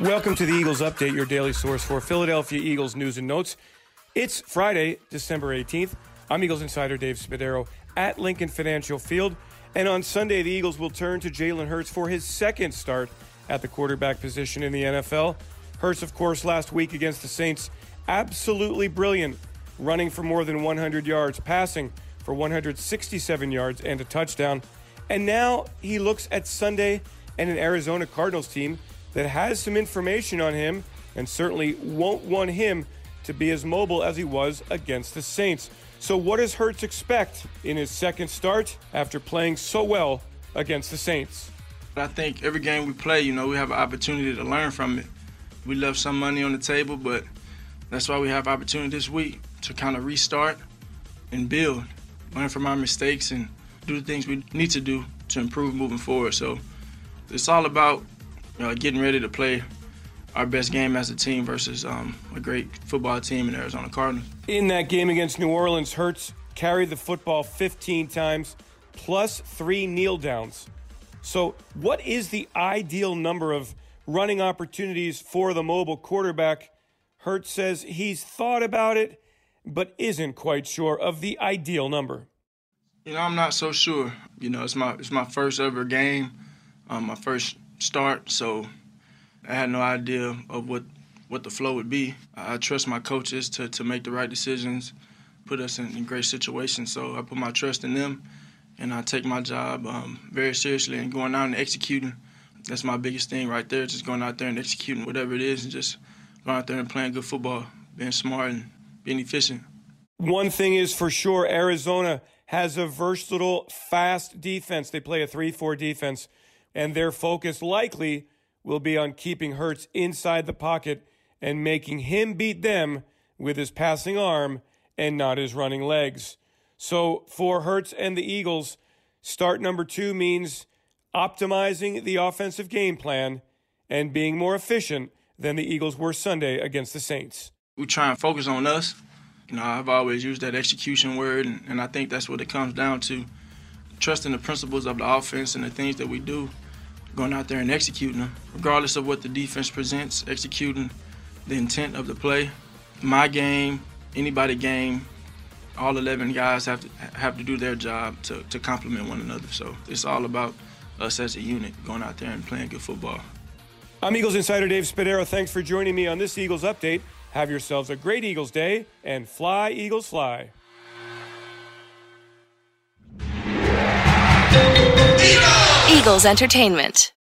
Welcome to the Eagles Update, your daily source for Philadelphia Eagles news and notes. It's Friday, December 18th. I'm Eagles insider Dave Spadaro at Lincoln Financial Field. And on Sunday, the Eagles will turn to Jalen Hurts for his second start at the quarterback position in the NFL. Hurts, of course, last week against the Saints, absolutely brilliant, running for more than 100 yards, passing for 167 yards and a touchdown. And now he looks at Sunday and an Arizona Cardinals team that has some information on him and certainly won't want him to be as mobile as he was against the Saints. So, what does Hurts expect in his second start after playing so well against the Saints? I think every game we play, you know, we have an opportunity to learn from it. We left some money on the table, but that's why we have opportunity this week to kind of restart and build, learn from our mistakes, and do the things we need to do to improve moving forward. So it's all about you know, getting ready to play our best game as a team versus um, a great football team in Arizona Cardinals. In that game against New Orleans, Hurts carried the football 15 times, plus three kneel downs. So, what is the ideal number of running opportunities for the mobile quarterback? Hurts says he's thought about it, but isn't quite sure of the ideal number. You know, I'm not so sure. You know, it's my it's my first ever game, um, my first start, so I had no idea of what what the flow would be. I trust my coaches to to make the right decisions, put us in, in great situations. So I put my trust in them, and I take my job um, very seriously and going out and executing. That's my biggest thing right there. Just going out there and executing whatever it is, and just going out there and playing good football, being smart and being efficient. One thing is for sure, Arizona has a versatile, fast defense. They play a 3 4 defense and their focus likely will be on keeping Hurts inside the pocket and making him beat them with his passing arm and not his running legs. So for Hurts and the Eagles, start number two means optimizing the offensive game plan and being more efficient than the Eagles were Sunday against the Saints. We try and focus on us. You know, I've always used that execution word, and, and I think that's what it comes down to. Trusting the principles of the offense and the things that we do going out there and executing them, regardless of what the defense presents, executing the intent of the play. My game, anybody game, all 11 guys have to have to do their job to, to complement one another. So it's all about us as a unit going out there and playing good football. I'm Eagles insider Dave Spadaro. Thanks for joining me on this Eagles update. Have yourselves a great Eagles day and fly, Eagles, fly. Eagles Entertainment.